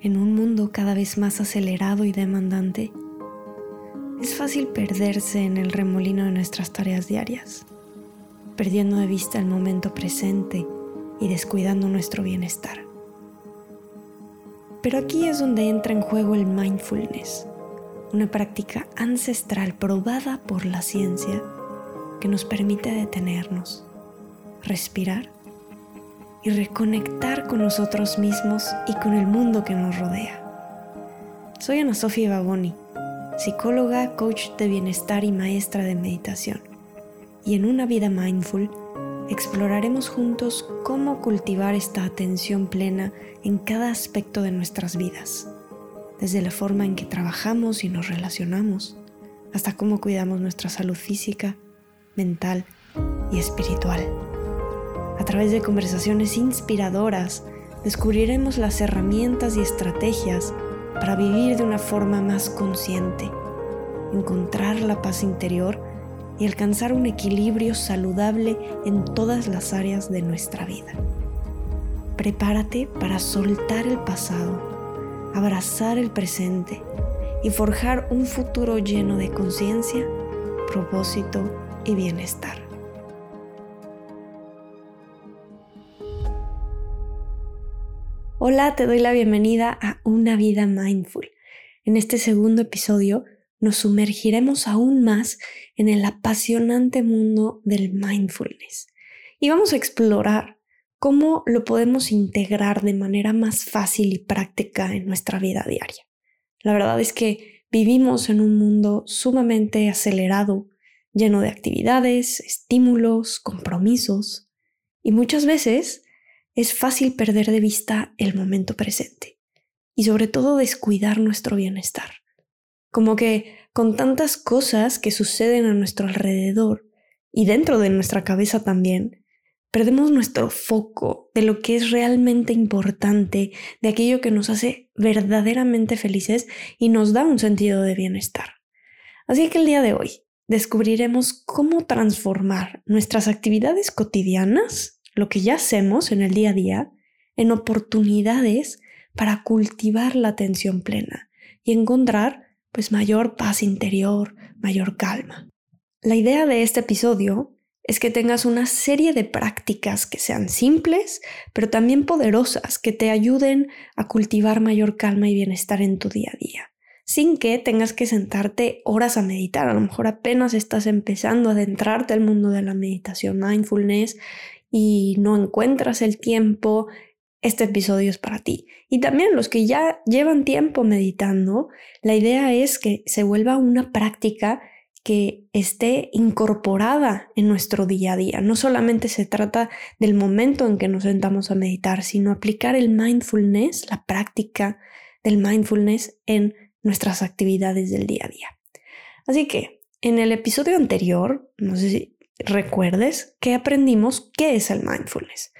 En un mundo cada vez más acelerado y demandante, es fácil perderse en el remolino de nuestras tareas diarias, perdiendo de vista el momento presente y descuidando nuestro bienestar. Pero aquí es donde entra en juego el mindfulness, una práctica ancestral probada por la ciencia que nos permite detenernos, respirar y reconectar con nosotros mismos y con el mundo que nos rodea. Soy Ana Sofía Baboni, psicóloga, coach de bienestar y maestra de meditación. Y en una vida mindful exploraremos juntos cómo cultivar esta atención plena en cada aspecto de nuestras vidas, desde la forma en que trabajamos y nos relacionamos, hasta cómo cuidamos nuestra salud física, mental y espiritual. A través de conversaciones inspiradoras, descubriremos las herramientas y estrategias para vivir de una forma más consciente, encontrar la paz interior y alcanzar un equilibrio saludable en todas las áreas de nuestra vida. Prepárate para soltar el pasado, abrazar el presente y forjar un futuro lleno de conciencia, propósito y bienestar. Hola, te doy la bienvenida a Una vida mindful. En este segundo episodio nos sumergiremos aún más en el apasionante mundo del mindfulness y vamos a explorar cómo lo podemos integrar de manera más fácil y práctica en nuestra vida diaria. La verdad es que vivimos en un mundo sumamente acelerado, lleno de actividades, estímulos, compromisos y muchas veces es fácil perder de vista el momento presente y sobre todo descuidar nuestro bienestar. Como que con tantas cosas que suceden a nuestro alrededor y dentro de nuestra cabeza también, perdemos nuestro foco de lo que es realmente importante, de aquello que nos hace verdaderamente felices y nos da un sentido de bienestar. Así que el día de hoy descubriremos cómo transformar nuestras actividades cotidianas lo que ya hacemos en el día a día en oportunidades para cultivar la atención plena y encontrar pues mayor paz interior, mayor calma. La idea de este episodio es que tengas una serie de prácticas que sean simples, pero también poderosas, que te ayuden a cultivar mayor calma y bienestar en tu día a día, sin que tengas que sentarte horas a meditar. A lo mejor apenas estás empezando a adentrarte al mundo de la meditación, mindfulness, y no encuentras el tiempo, este episodio es para ti. Y también los que ya llevan tiempo meditando, la idea es que se vuelva una práctica que esté incorporada en nuestro día a día. No solamente se trata del momento en que nos sentamos a meditar, sino aplicar el mindfulness, la práctica del mindfulness en nuestras actividades del día a día. Así que en el episodio anterior, no sé si recuerdes que aprendimos qué es el mindfulness.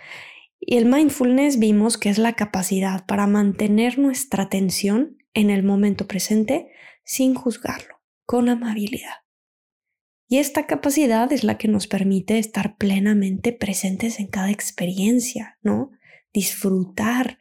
Y el mindfulness vimos que es la capacidad para mantener nuestra atención en el momento presente sin juzgarlo, con amabilidad. Y esta capacidad es la que nos permite estar plenamente presentes en cada experiencia, ¿no? Disfrutar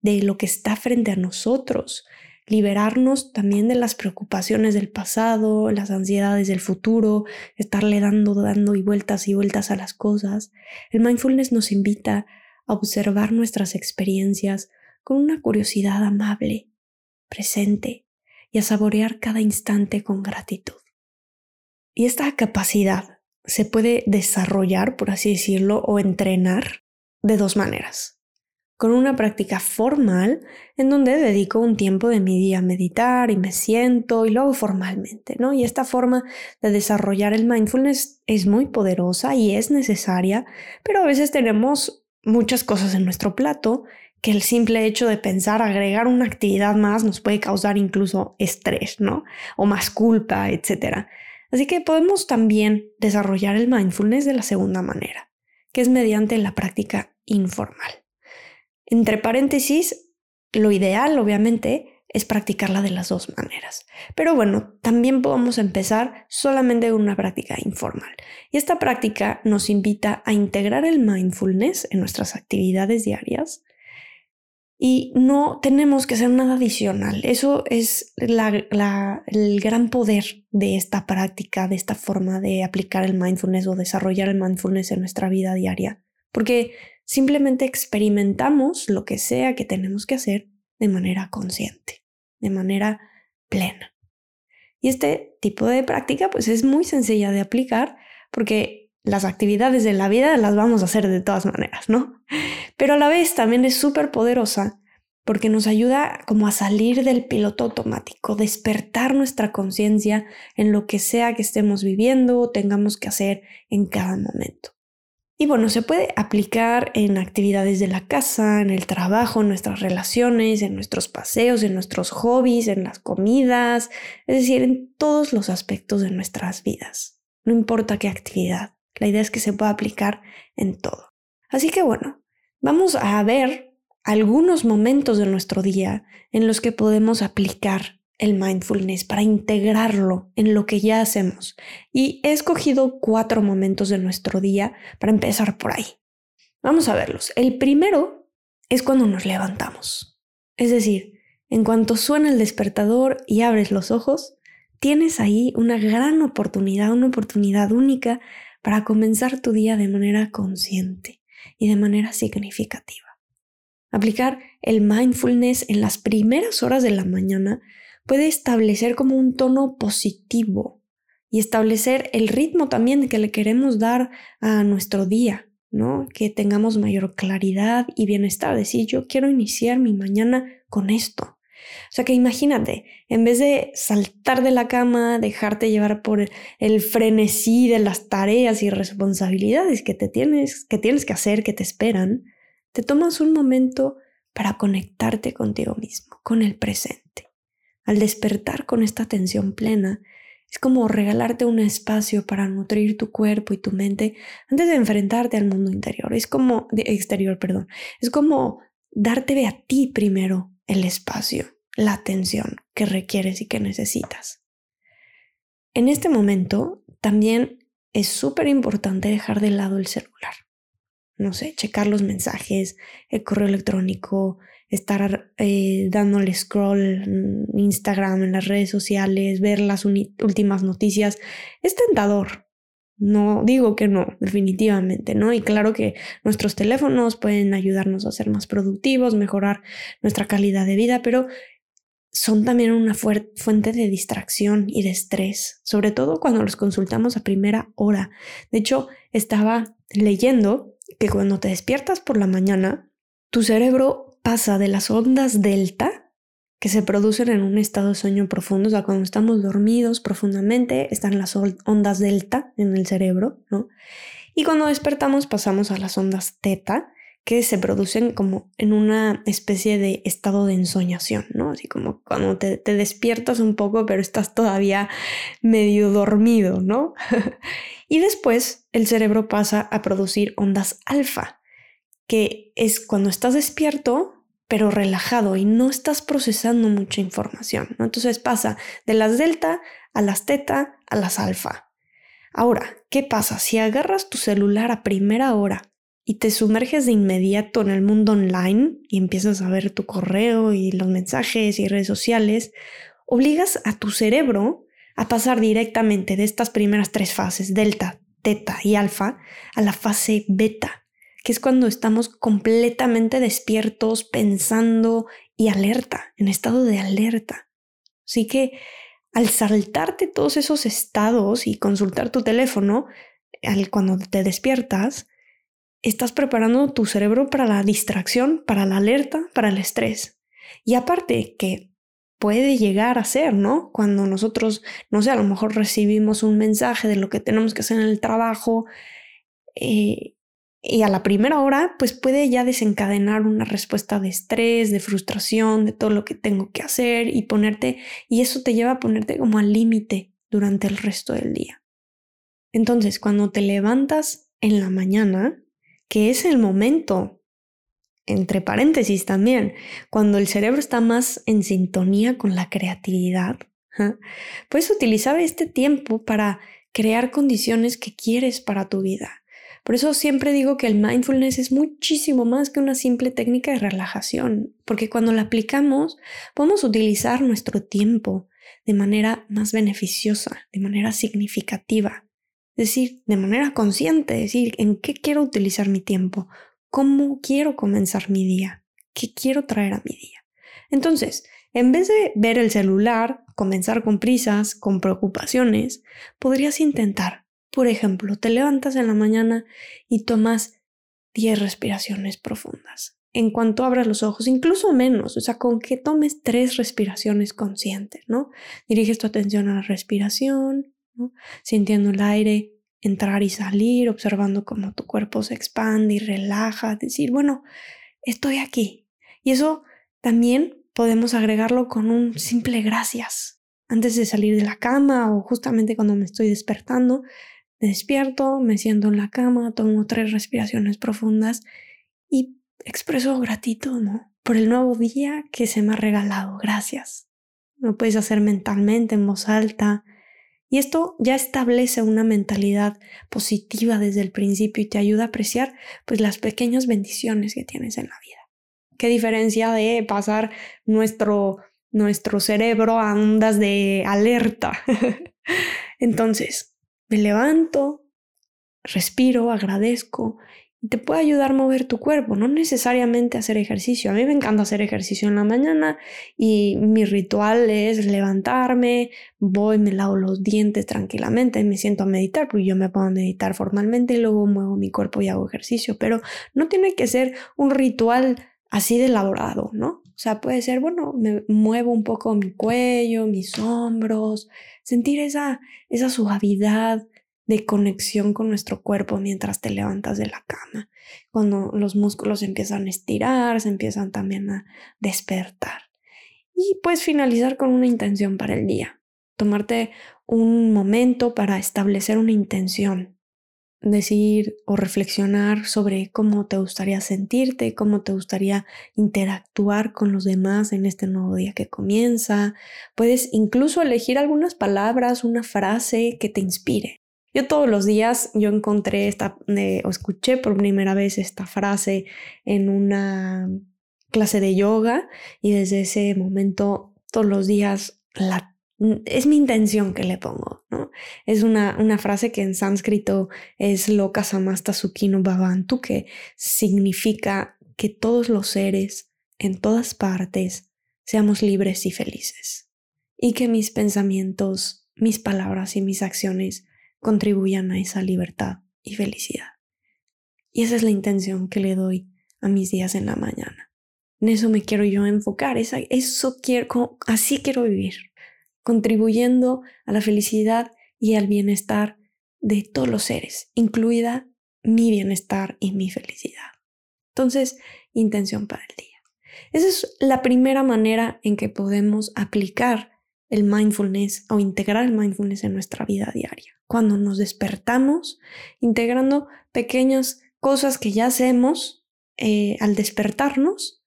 de lo que está frente a nosotros, liberarnos también de las preocupaciones del pasado, las ansiedades del futuro, estarle dando, dando y vueltas y vueltas a las cosas. El mindfulness nos invita a observar nuestras experiencias con una curiosidad amable, presente, y a saborear cada instante con gratitud. Y esta capacidad se puede desarrollar, por así decirlo, o entrenar de dos maneras con una práctica formal en donde dedico un tiempo de mi día a meditar y me siento y lo hago formalmente, ¿no? Y esta forma de desarrollar el mindfulness es muy poderosa y es necesaria, pero a veces tenemos muchas cosas en nuestro plato que el simple hecho de pensar agregar una actividad más nos puede causar incluso estrés, ¿no? O más culpa, etc. Así que podemos también desarrollar el mindfulness de la segunda manera, que es mediante la práctica informal. Entre paréntesis, lo ideal, obviamente, es practicarla de las dos maneras. Pero bueno, también podemos empezar solamente con una práctica informal. Y esta práctica nos invita a integrar el mindfulness en nuestras actividades diarias Y no tenemos que hacer nada adicional. Eso es el gran poder de esta práctica, de esta forma de aplicar el mindfulness o desarrollar el mindfulness en nuestra vida diaria. Porque simplemente experimentamos lo que sea que tenemos que hacer de manera consciente, de manera plena. Y este tipo de práctica pues es muy sencilla de aplicar porque las actividades de la vida las vamos a hacer de todas maneras, ¿no? Pero a la vez también es súper poderosa porque nos ayuda como a salir del piloto automático, despertar nuestra conciencia en lo que sea que estemos viviendo o tengamos que hacer en cada momento. Y bueno, se puede aplicar en actividades de la casa, en el trabajo, en nuestras relaciones, en nuestros paseos, en nuestros hobbies, en las comidas, es decir, en todos los aspectos de nuestras vidas. No importa qué actividad, la idea es que se pueda aplicar en todo. Así que bueno, vamos a ver algunos momentos de nuestro día en los que podemos aplicar el mindfulness, para integrarlo en lo que ya hacemos. Y he escogido cuatro momentos de nuestro día para empezar por ahí. Vamos a verlos. El primero es cuando nos levantamos. Es decir, en cuanto suena el despertador y abres los ojos, tienes ahí una gran oportunidad, una oportunidad única para comenzar tu día de manera consciente y de manera significativa. Aplicar el mindfulness en las primeras horas de la mañana puede establecer como un tono positivo y establecer el ritmo también que le queremos dar a nuestro día, ¿no? Que tengamos mayor claridad y bienestar. Decir, yo quiero iniciar mi mañana con esto. O sea que imagínate, en vez de saltar de la cama, dejarte llevar por el frenesí de las tareas y responsabilidades que te tienes, que tienes que hacer, que te esperan, te tomas un momento para conectarte contigo mismo, con el presente. Al despertar con esta atención plena, es como regalarte un espacio para nutrir tu cuerpo y tu mente antes de enfrentarte al mundo interior. Es como, exterior, perdón. Es como darte a ti primero el espacio, la atención que requieres y que necesitas. En este momento también es súper importante dejar de lado el celular. No sé, checar los mensajes, el correo electrónico, estar eh, dándole scroll en Instagram, en las redes sociales, ver las últimas noticias, es tentador. No digo que no, definitivamente, ¿no? Y claro que nuestros teléfonos pueden ayudarnos a ser más productivos, mejorar nuestra calidad de vida, pero son también una fuente de distracción y de estrés, sobre todo cuando los consultamos a primera hora. De hecho, estaba leyendo que cuando te despiertas por la mañana, tu cerebro pasa de las ondas delta que se producen en un estado de sueño profundo, o sea, cuando estamos dormidos profundamente, están las ondas delta en el cerebro, ¿no? Y cuando despertamos pasamos a las ondas teta, que se producen como en una especie de estado de ensoñación, ¿no? Así como cuando te, te despiertas un poco, pero estás todavía medio dormido, ¿no? y después el cerebro pasa a producir ondas alfa, que es cuando estás despierto, pero relajado y no estás procesando mucha información. ¿no? Entonces pasa de las delta a las teta a las alfa. Ahora, ¿qué pasa si agarras tu celular a primera hora y te sumerges de inmediato en el mundo online y empiezas a ver tu correo y los mensajes y redes sociales? Obligas a tu cerebro a pasar directamente de estas primeras tres fases, delta, teta y alfa, a la fase beta que es cuando estamos completamente despiertos, pensando y alerta, en estado de alerta. Así que al saltarte todos esos estados y consultar tu teléfono, al, cuando te despiertas, estás preparando tu cerebro para la distracción, para la alerta, para el estrés. Y aparte que puede llegar a ser, ¿no? Cuando nosotros, no sé, a lo mejor recibimos un mensaje de lo que tenemos que hacer en el trabajo, eh, y a la primera hora, pues puede ya desencadenar una respuesta de estrés, de frustración, de todo lo que tengo que hacer y ponerte, y eso te lleva a ponerte como al límite durante el resto del día. Entonces, cuando te levantas en la mañana, que es el momento, entre paréntesis también, cuando el cerebro está más en sintonía con la creatividad, puedes utilizar este tiempo para crear condiciones que quieres para tu vida Por eso siempre digo que el mindfulness es muchísimo más que una simple técnica de relajación, porque cuando la aplicamos podemos utilizar nuestro tiempo de manera más beneficiosa, de manera significativa. Es decir, de manera consciente, decir, ¿en qué quiero utilizar mi tiempo? ¿Cómo quiero comenzar mi día? ¿Qué quiero traer a mi día? Entonces, en vez de ver el celular, comenzar con prisas, con preocupaciones, podrías intentar, por ejemplo, te levantas en la mañana y tomas 10 respiraciones profundas. En cuanto abras los ojos, incluso menos, o sea, con que tomes tres respiraciones conscientes, ¿no? Diriges tu atención a la respiración, sintiendo el aire entrar y salir, observando cómo tu cuerpo se expande y relaja, decir, bueno, estoy aquí. Y eso también podemos agregarlo con un simple gracias. Antes de salir de la cama o justamente cuando me estoy despertando, despierto, me siento en la cama, tomo tres respiraciones profundas y expreso gratitud. Por el nuevo día que se me ha regalado. Gracias. Lo puedes hacer mentalmente, en voz alta, y esto ya establece una mentalidad positiva desde el principio y te ayuda a apreciar pues las pequeñas bendiciones que tienes en la vida. Qué diferencia de pasar nuestro nuestro cerebro a ondas de alerta. Entonces, me levanto, respiro, agradezco te puede ayudar a mover tu cuerpo, no necesariamente hacer ejercicio. A mí me encanta hacer ejercicio en la mañana y mi ritual es levantarme, voy, me lavo los dientes tranquilamente, me siento a meditar, porque yo me a meditar formalmente y luego muevo mi cuerpo y hago ejercicio, pero no tiene que ser un ritual así de elaborado, ¿no? O sea, puede ser, bueno, me muevo un poco mi cuello, mis hombros, sentir esa, esa suavidad, de conexión con nuestro cuerpo mientras te levantas de la cama. Cuando los músculos empiezan a estirar, se empiezan también a despertar. Y puedes finalizar con una intención para el día. Tomarte un momento para establecer una intención. Decir o reflexionar sobre cómo te gustaría sentirte, cómo te gustaría interactuar con los demás en este nuevo día que comienza. Puedes incluso elegir algunas palabras, una frase que te inspire. Yo todos los días yo encontré esta eh, o escuché por primera vez esta frase en una clase de yoga y desde ese momento todos los días la, es mi intención que le pongo, ¿no? Es una, una frase que en sánscrito es loka samasta sukino bhavantu que significa que todos los seres en todas partes seamos libres y felices y que mis pensamientos, mis palabras y mis acciones contribuyan a esa libertad y felicidad. Y esa es la intención que le doy a mis días en la mañana. En eso me quiero yo enfocar, eso quiero, así quiero vivir, contribuyendo a la felicidad y al bienestar de todos los seres, incluida mi bienestar y mi felicidad. Entonces, intención para el día. Esa es la primera manera en que podemos aplicar el mindfulness o integrar el mindfulness en nuestra vida diaria cuando nos despertamos, integrando pequeñas cosas que ya hacemos eh, al despertarnos,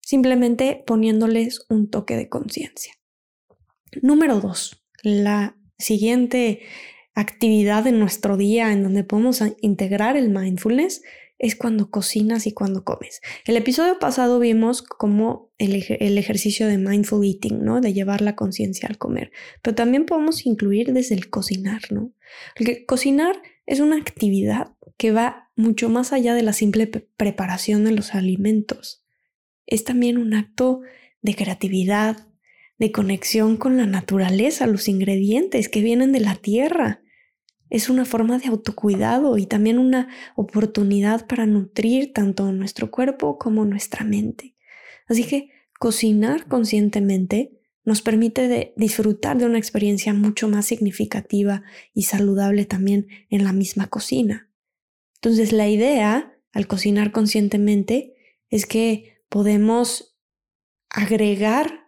simplemente poniéndoles un toque de conciencia. Número dos, la siguiente actividad en nuestro día en donde podemos integrar el mindfulness es cuando cocinas y cuando comes. El episodio pasado vimos cómo el, ejercicio de mindful eating, ¿no? De llevar la conciencia al comer, pero también podemos incluir desde el cocinar, ¿no? Porque cocinar es una actividad que va mucho más allá de la simple preparación de los alimentos. Es también un acto de creatividad, de conexión con la naturaleza, los ingredientes que vienen de la tierra es una forma de autocuidado y también una oportunidad para nutrir tanto nuestro cuerpo como nuestra mente. Así que cocinar conscientemente nos permite disfrutar de una experiencia mucho más significativa y saludable también en la misma cocina. Entonces la idea al cocinar conscientemente es que podemos agregar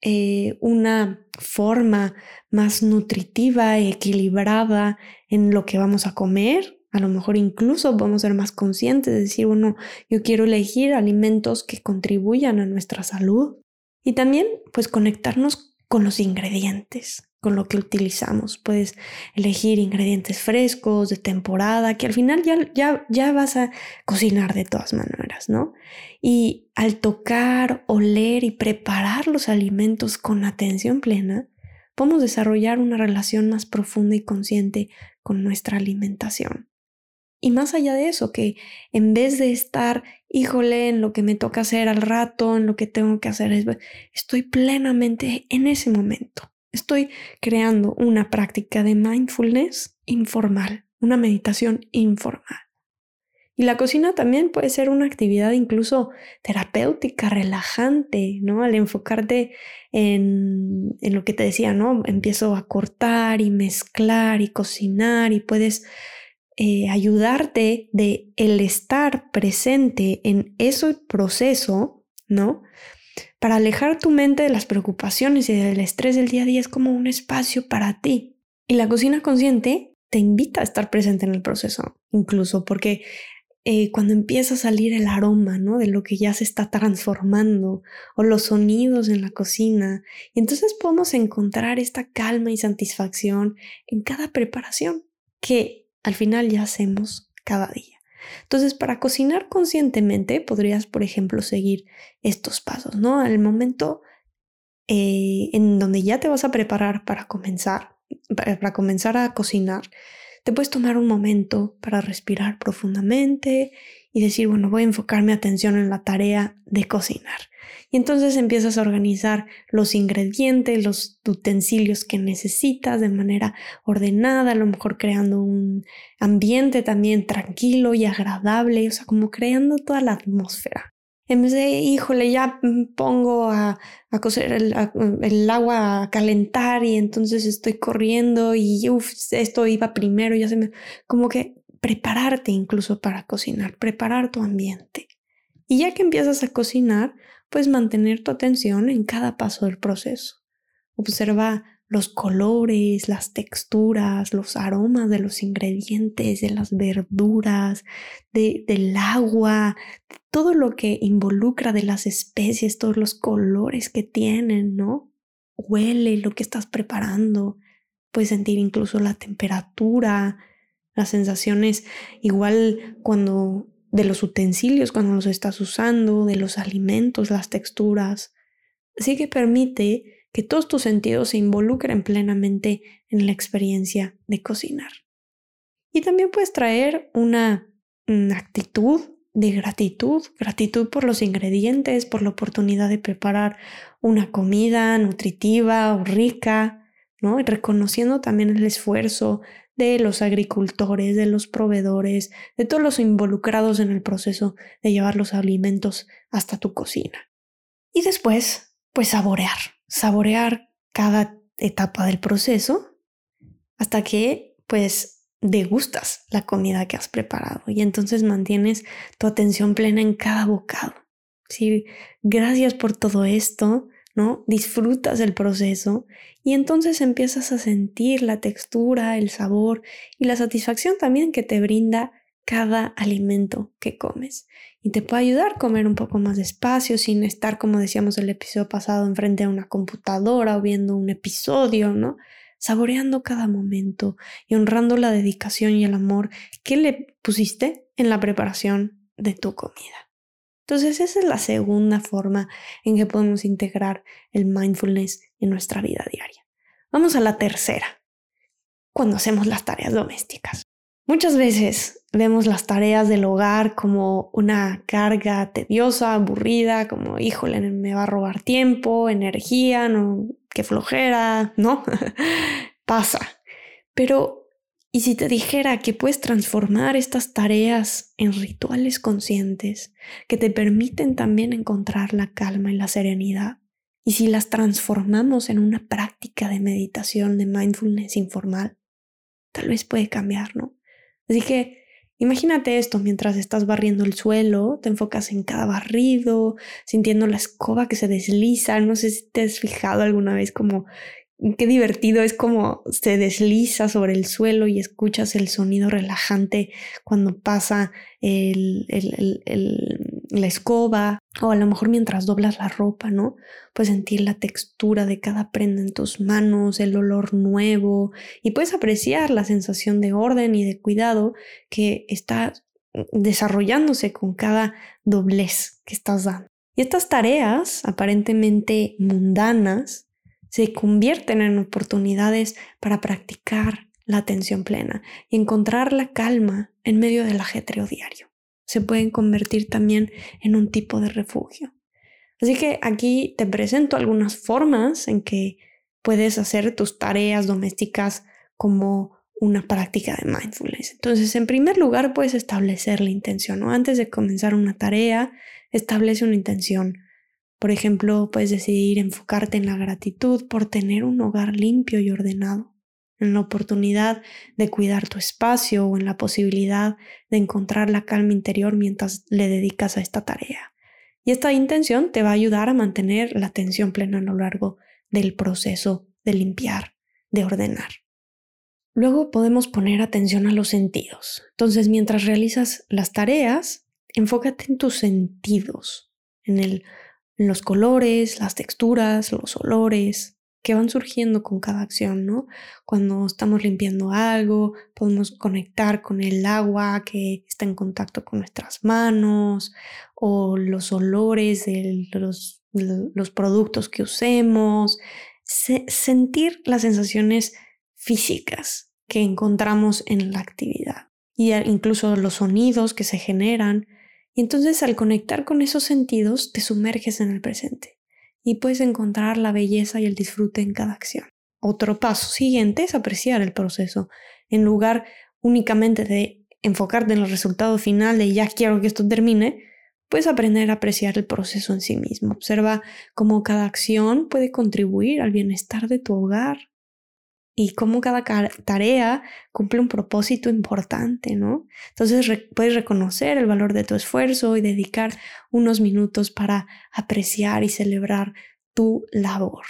eh, una forma más nutritiva, equilibrada en lo que vamos a comer. A lo mejor incluso podemos ser más conscientes de decir, bueno, yo quiero elegir alimentos que contribuyan a nuestra salud. Y también, pues, conectarnos con los ingredientes, con lo que utilizamos. Puedes elegir ingredientes frescos, de temporada, que al final ya, ya, ya vas a cocinar de todas maneras, ¿no? Y al tocar, oler y preparar los alimentos con atención plena, podemos desarrollar una relación más profunda y consciente con nuestra alimentación. Y más allá de eso, que en vez de estar, híjole, en lo que me toca hacer al rato, en lo que tengo que hacer, estoy plenamente en ese momento, Estoy creando una práctica de mindfulness informal, una meditación informal. Y la cocina también puede ser una actividad incluso terapéutica, relajante, ¿no? Al enfocarte en, en, lo que te decía, ¿no? Empiezo a cortar y mezclar y cocinar y puedes eh, ayudarte de el estar presente en ese proceso, ¿no? Para alejar tu mente de las preocupaciones y del estrés del día a día es como un espacio para ti. Y la cocina consciente te invita a estar presente en el proceso, incluso porque eh, cuando empieza a salir el aroma, ¿no? De lo que ya se está transformando o los sonidos en la cocina. Y entonces podemos encontrar esta calma y satisfacción en cada preparación que al final ya hacemos cada día. Entonces, para cocinar conscientemente, podrías, por ejemplo, seguir estos pasos, ¿no? Al momento eh, en donde ya te vas a preparar para comenzar, para comenzar a cocinar, te puedes tomar un momento para respirar profundamente y decir, bueno, voy a enfocar mi atención en la tarea de cocinar. Y entonces empiezas a organizar los ingredientes, los utensilios que necesitas de manera ordenada, a lo mejor creando un ambiente también tranquilo y agradable, o sea, como creando toda la atmósfera. En vez de, híjole, ya pongo a, a cocer el, agua a calentar y entonces estoy corriendo y esto iba primero, ya se me... Como que prepararte incluso para cocinar, preparar tu ambiente. Y ya que empiezas a cocinar, pues mantener tu atención en cada paso del proceso. Observa los colores, las texturas, los aromas de los ingredientes, de las verduras, del agua, todo lo que involucra de las especies, todos los colores que tienen, ¿no? Huele lo que estás preparando, puedes sentir incluso la temperatura, las sensaciones, igual cuando de los utensilios cuando los estás usando, de los alimentos, las texturas. Así que permite que todos tus sentidos se involucren plenamente en la experiencia de cocinar. Y también puedes traer una, actitud de gratitud, gratitud por los ingredientes, por la oportunidad de preparar una comida nutritiva o rica, ¿no? Y reconociendo también el esfuerzo de los agricultores, de los proveedores, de todos los involucrados en el proceso de llevar los alimentos hasta tu cocina. Y después, pues saborear, saborear cada etapa del proceso hasta que pues degustas la comida que has preparado y entonces mantienes tu atención plena en cada bocado. Sí, gracias por todo esto, ¿no? Disfrutas el proceso y entonces empiezas a sentir la textura, el sabor y la satisfacción también que te brinda cada alimento que comes. Y te puede ayudar a comer un poco más despacio sin estar, como decíamos el episodio pasado, enfrente a una computadora o viendo un episodio, ¿no? Saboreando cada momento y honrando la dedicación y el amor que le pusiste en la preparación de tu comida. Entonces esa es la segunda forma en que podemos integrar el mindfulness en nuestra vida diaria. Vamos a la tercera, cuando hacemos las tareas domésticas. Muchas veces vemos las tareas del hogar como una carga tediosa, aburrida, como, híjole, me va a robar tiempo, energía, no, qué flojera, ¿no? Pasa. Pero y si te dijera que puedes transformar estas tareas en rituales conscientes que te permiten también encontrar la calma y la serenidad, y si las transformamos en una práctica de meditación, de mindfulness informal, tal vez puede cambiar, ¿no? Así que imagínate esto mientras estás barriendo el suelo, te enfocas en cada barrido, sintiendo la escoba que se desliza, no sé si te has fijado alguna vez como qué divertido es como se desliza sobre el suelo y escuchas el sonido relajante cuando pasa el, la escoba o a lo mejor mientras doblas la ropa, ¿no? Puedes sentir la textura de cada prenda en tus manos, el olor nuevo y puedes apreciar la sensación de orden y de cuidado que está desarrollándose con cada doblez que estás dando. Y estas tareas aparentemente mundanas se convierten en oportunidades para practicar la atención plena y encontrar la calma en medio del ajetreo diario. Se pueden convertir también en un tipo de refugio. Así que aquí te presento algunas formas en que puedes hacer tus tareas domésticas como una práctica de mindfulness. Entonces, en primer lugar, puedes establecer la intención. ¿no? Antes de comenzar una tarea, establece una intención. Por ejemplo, puedes decidir enfocarte en la gratitud por tener un hogar limpio y ordenado, en la oportunidad de cuidar tu espacio o en la posibilidad de encontrar la calma interior mientras le dedicas a esta tarea. Y esta intención te va a ayudar a mantener la atención plena a lo largo del proceso de limpiar, de ordenar. Luego podemos poner atención a los sentidos. Entonces, mientras realizas las tareas, enfócate en tus sentidos, en el los colores, las texturas, los olores que van surgiendo con cada acción, ¿no? Cuando estamos limpiando algo, podemos conectar con el agua que está en contacto con nuestras manos o los olores de los, productos que usemos, sentir las sensaciones físicas que encontramos en la actividad y incluso los sonidos que se generan y entonces al conectar con esos sentidos te sumerges en el presente y puedes encontrar la belleza y el disfrute en cada acción. Otro paso siguiente es apreciar el proceso, en lugar únicamente de enfocarte en el resultado final de ya quiero que esto termine, puedes aprender a apreciar el proceso en sí mismo. Observa cómo cada acción puede contribuir al bienestar de tu hogar, y cómo cada tarea cumple un propósito importante, ¿no? Entonces puedes reconocer el valor de tu esfuerzo y dedicar unos minutos para apreciar y celebrar tu labor.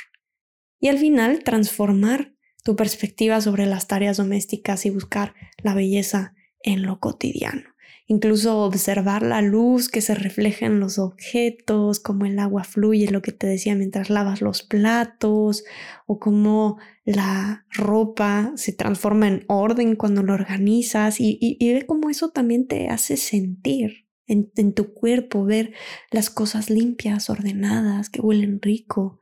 Y al final, transformar tu perspectiva sobre las tareas domésticas y buscar la belleza en lo cotidiano incluso observar la luz que se refleja en los objetos, cómo el agua fluye, lo que te decía mientras lavas los platos, o cómo la ropa se transforma en orden cuando lo organizas y, ve cómo eso también te hace sentir en, en tu cuerpo, ver las cosas limpias, ordenadas, que huelen rico.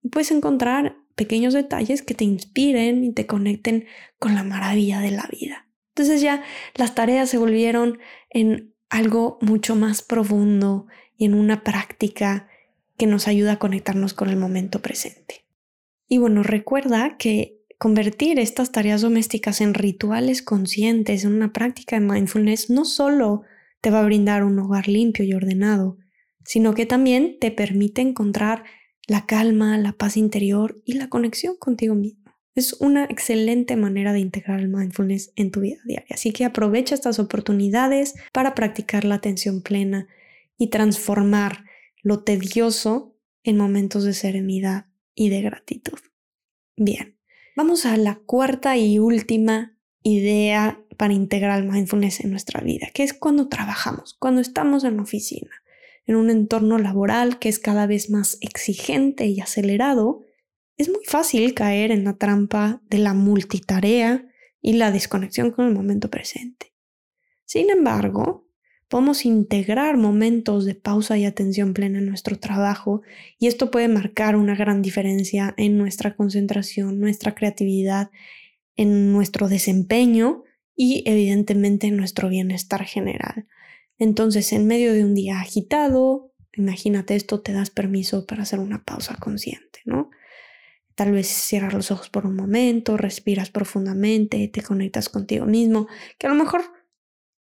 Y puedes encontrar pequeños detalles que te inspiren y te conecten con la maravilla de la vida. Entonces ya las tareas se volvieron en algo mucho más profundo y en una práctica que nos ayuda a conectarnos con el momento presente. Y bueno, recuerda que convertir estas tareas domésticas en rituales conscientes, en una práctica de mindfulness, no solo te va a brindar un hogar limpio y ordenado, sino que también te permite encontrar la calma, la paz interior y la conexión contigo mismo. Es una excelente manera de integrar el mindfulness en tu vida diaria. Así que aprovecha estas oportunidades para practicar la atención plena y transformar lo tedioso en momentos de serenidad y de gratitud. Bien, vamos a la cuarta y última idea para integrar el mindfulness en nuestra vida, que es cuando trabajamos, cuando estamos en la oficina, en un entorno laboral que es cada vez más exigente y acelerado es muy fácil caer en la trampa de la multitarea y la desconexión con el momento presente. Sin embargo, podemos integrar momentos de pausa y atención plena en nuestro trabajo y esto puede marcar una gran diferencia en nuestra concentración, nuestra creatividad, en nuestro desempeño y evidentemente en nuestro bienestar general. Entonces, en medio de un día agitado, imagínate esto, te das permiso para hacer una pausa consciente, ¿no? Tal vez cierras los ojos por un momento, respiras profundamente, te conectas contigo mismo, que a lo mejor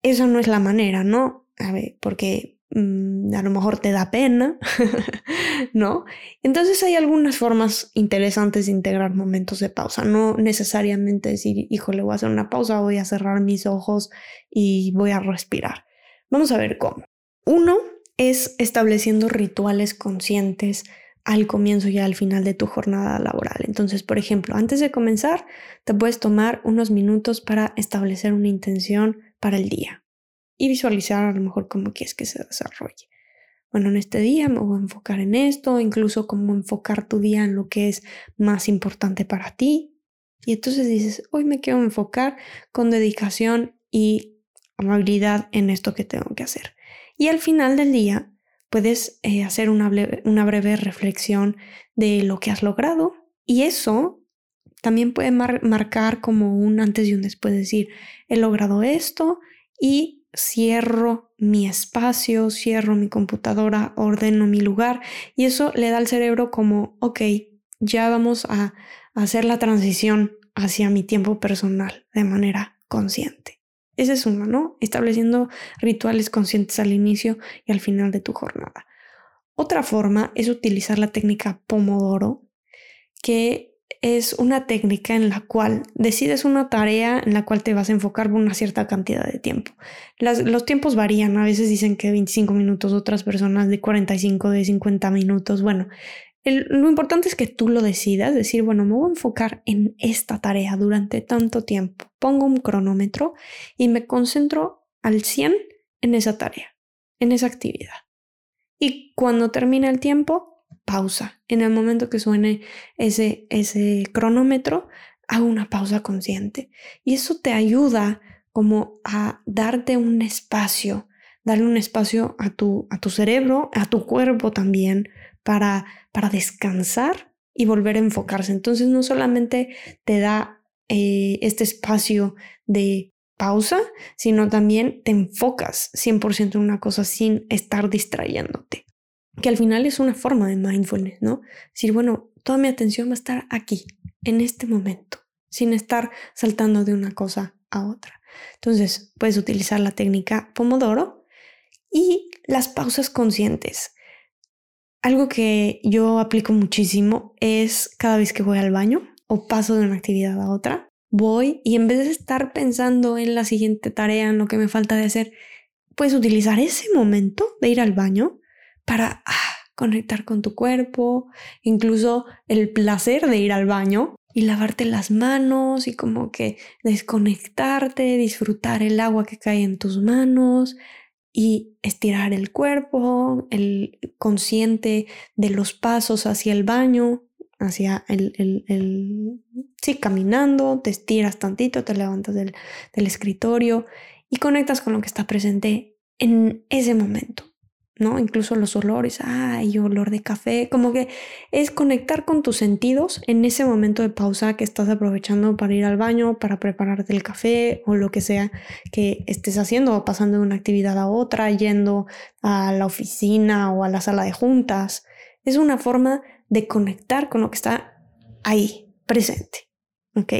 eso no es la manera, ¿no? A ver, porque mm, a lo mejor te da pena, ¿no? Entonces hay algunas formas interesantes de integrar momentos de pausa, no necesariamente decir, híjole, voy a hacer una pausa, voy a cerrar mis ojos y voy a respirar. Vamos a ver cómo. Uno es estableciendo rituales conscientes al comienzo y al final de tu jornada laboral. Entonces, por ejemplo, antes de comenzar, te puedes tomar unos minutos para establecer una intención para el día y visualizar a lo mejor cómo quieres que se desarrolle. Bueno, en este día me voy a enfocar en esto, incluso cómo enfocar tu día en lo que es más importante para ti. Y entonces dices, hoy me quiero enfocar con dedicación y amabilidad en esto que tengo que hacer. Y al final del día puedes eh, hacer una, una breve reflexión de lo que has logrado y eso también puede marcar como un antes y un después, decir, he logrado esto y cierro mi espacio, cierro mi computadora, ordeno mi lugar y eso le da al cerebro como, ok, ya vamos a hacer la transición hacia mi tiempo personal de manera consciente. Ese es uno, ¿no? Estableciendo rituales conscientes al inicio y al final de tu jornada. Otra forma es utilizar la técnica Pomodoro, que es una técnica en la cual decides una tarea en la cual te vas a enfocar por una cierta cantidad de tiempo. los tiempos varían, a veces dicen que 25 minutos, otras personas de 45, de 50 minutos. Bueno, lo importante es que tú lo decidas, decir, bueno, me voy a enfocar en esta tarea durante tanto tiempo. Pongo un cronómetro y me concentro al 100 en esa tarea, en esa actividad. Y cuando termina el tiempo, pausa. En el momento que suene ese, ese cronómetro, hago una pausa consciente. Y eso te ayuda como a darte un espacio, darle un espacio a tu, a tu cerebro, a tu cuerpo también, para, para descansar y volver a enfocarse. Entonces no solamente te da eh, este espacio de pausa, sino también te enfocas 100% en una cosa sin estar distrayéndote. Que al final es una forma de mindfulness, ¿no? Decir, bueno, toda mi atención va a estar aquí, en este momento, sin estar saltando de una cosa a otra. Entonces, puedes utilizar la técnica Pomodoro y las pausas conscientes. Algo que yo aplico muchísimo es cada vez que voy al baño o paso de una actividad a otra, voy y en vez de estar pensando en la siguiente tarea, en lo que me falta de hacer, puedes utilizar ese momento de ir al baño para ah, conectar con tu cuerpo, incluso el placer de ir al baño y lavarte las manos y como que desconectarte, disfrutar el agua que cae en tus manos, y estirar el cuerpo, el consciente de los pasos hacia el baño, hacia el, el, sí, caminando, te estiras tantito, te levantas del, del escritorio y conectas con lo que está presente en ese momento. ¿No? Incluso los olores, ay, olor de café, como que es conectar con tus sentidos en ese momento de pausa que estás aprovechando para ir al baño, para prepararte el café o lo que sea que estés haciendo, o pasando de una actividad a otra, yendo a la oficina o a la sala de juntas. Es una forma de conectar con lo que está ahí, presente, ¿ok?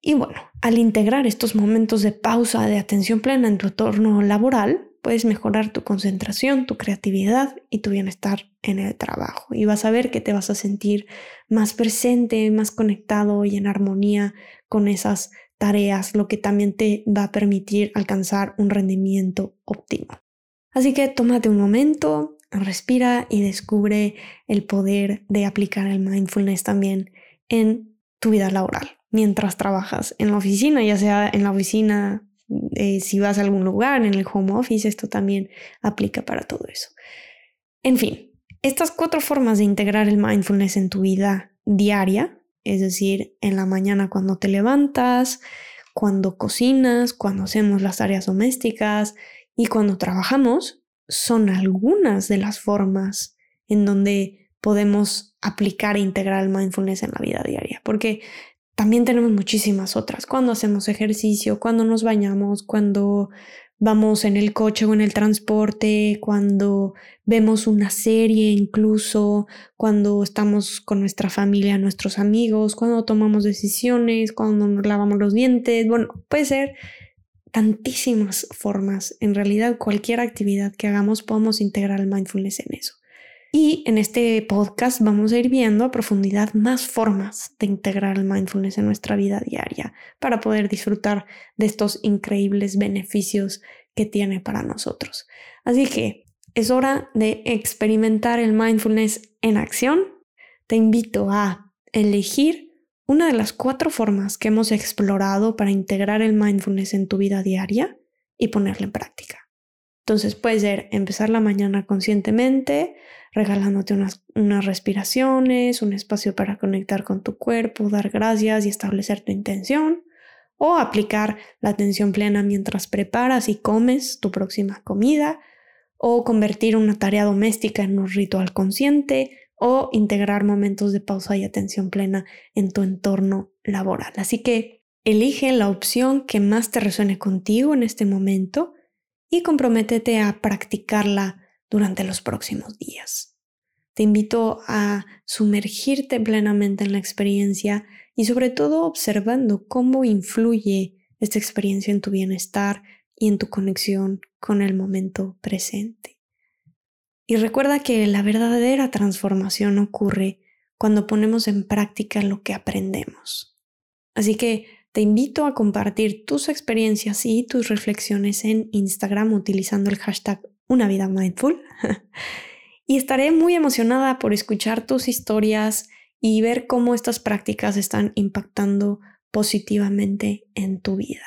Y bueno, al integrar estos momentos de pausa, de atención plena en tu entorno laboral, puedes mejorar tu concentración, tu creatividad y tu bienestar en el trabajo. Y vas a ver que te vas a sentir más presente, más conectado y en armonía con esas tareas, lo que también te va a permitir alcanzar un rendimiento óptimo. Así que tómate un momento, respira y descubre el poder de aplicar el mindfulness también en tu vida laboral mientras trabajas en la oficina, ya sea en la oficina eh, si vas a algún lugar, en el home office, esto también aplica para todo eso. En fin, estas cuatro formas de integrar el mindfulness en tu vida diaria, es decir, en la mañana cuando te levantas, cuando cocinas, cuando hacemos las tareas domésticas y cuando trabajamos, son algunas de las formas en donde podemos aplicar e integrar el mindfulness en la vida diaria. Porque también tenemos muchísimas otras. Cuando hacemos ejercicio, cuando nos bañamos, cuando vamos en el coche o en el transporte, cuando vemos una serie incluso, cuando estamos con nuestra familia, nuestros amigos, cuando tomamos decisiones, cuando nos lavamos los dientes. Bueno, puede ser tantísimas formas. En realidad, cualquier actividad que hagamos podemos integrar el mindfulness en eso. Y en este podcast vamos a ir viendo a profundidad más formas de integrar el mindfulness en nuestra vida diaria para poder disfrutar de estos increíbles beneficios que tiene para nosotros. Así que es hora de experimentar el mindfulness en acción. Te invito a elegir una de las cuatro formas que hemos explorado para integrar el mindfulness en tu vida diaria y ponerla en práctica. Entonces puede ser empezar la mañana conscientemente, regalándote unas, unas, respiraciones, un espacio para conectar con tu cuerpo, dar gracias y establecer tu intención, o aplicar la atención plena mientras preparas y comes tu próxima comida, o convertir una tarea doméstica en un ritual consciente, o integrar momentos de pausa y atención plena en tu entorno laboral. Así que elige la opción que más te resuene contigo en este momento y comprométete a practicarla durante los próximos días. Te invito a sumergirte plenamente en la experiencia y sobre todo observando cómo influye esta experiencia en tu bienestar y en tu conexión con el momento presente. Y recuerda que la verdadera transformación ocurre cuando ponemos en práctica lo que aprendemos. Así que te invito a compartir tus experiencias y tus reflexiones en Instagram utilizando el hashtag Una Vida Mindful. y estaré muy emocionada por escuchar tus historias y ver cómo estas prácticas están impactando positivamente en tu vida.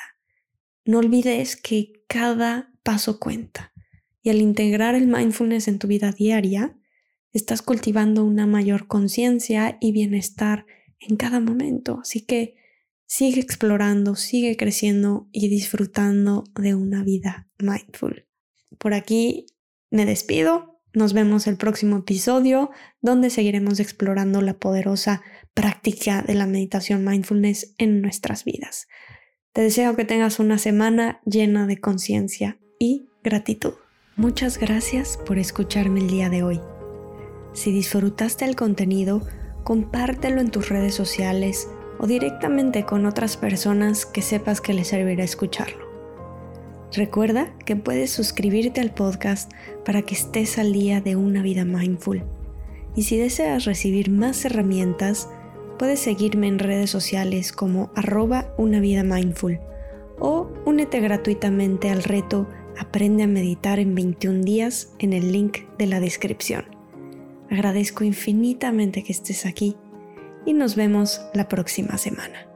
No olvides que cada paso cuenta y al integrar el mindfulness en tu vida diaria, estás cultivando una mayor conciencia y bienestar en cada momento. Así que sigue explorando, sigue creciendo y disfrutando de una vida mindful. Por aquí me despido. Nos vemos el próximo episodio donde seguiremos explorando la poderosa práctica de la meditación mindfulness en nuestras vidas. Te deseo que tengas una semana llena de conciencia y gratitud. Muchas gracias por escucharme el día de hoy. Si disfrutaste el contenido, compártelo en tus redes sociales o directamente con otras personas que sepas que les servirá escucharlo. Recuerda que puedes suscribirte al podcast para que estés al día de una vida mindful. Y si deseas recibir más herramientas, puedes seguirme en redes sociales como arroba una vida mindful o únete gratuitamente al reto Aprende a meditar en 21 días en el link de la descripción. Agradezco infinitamente que estés aquí y nos vemos la próxima semana.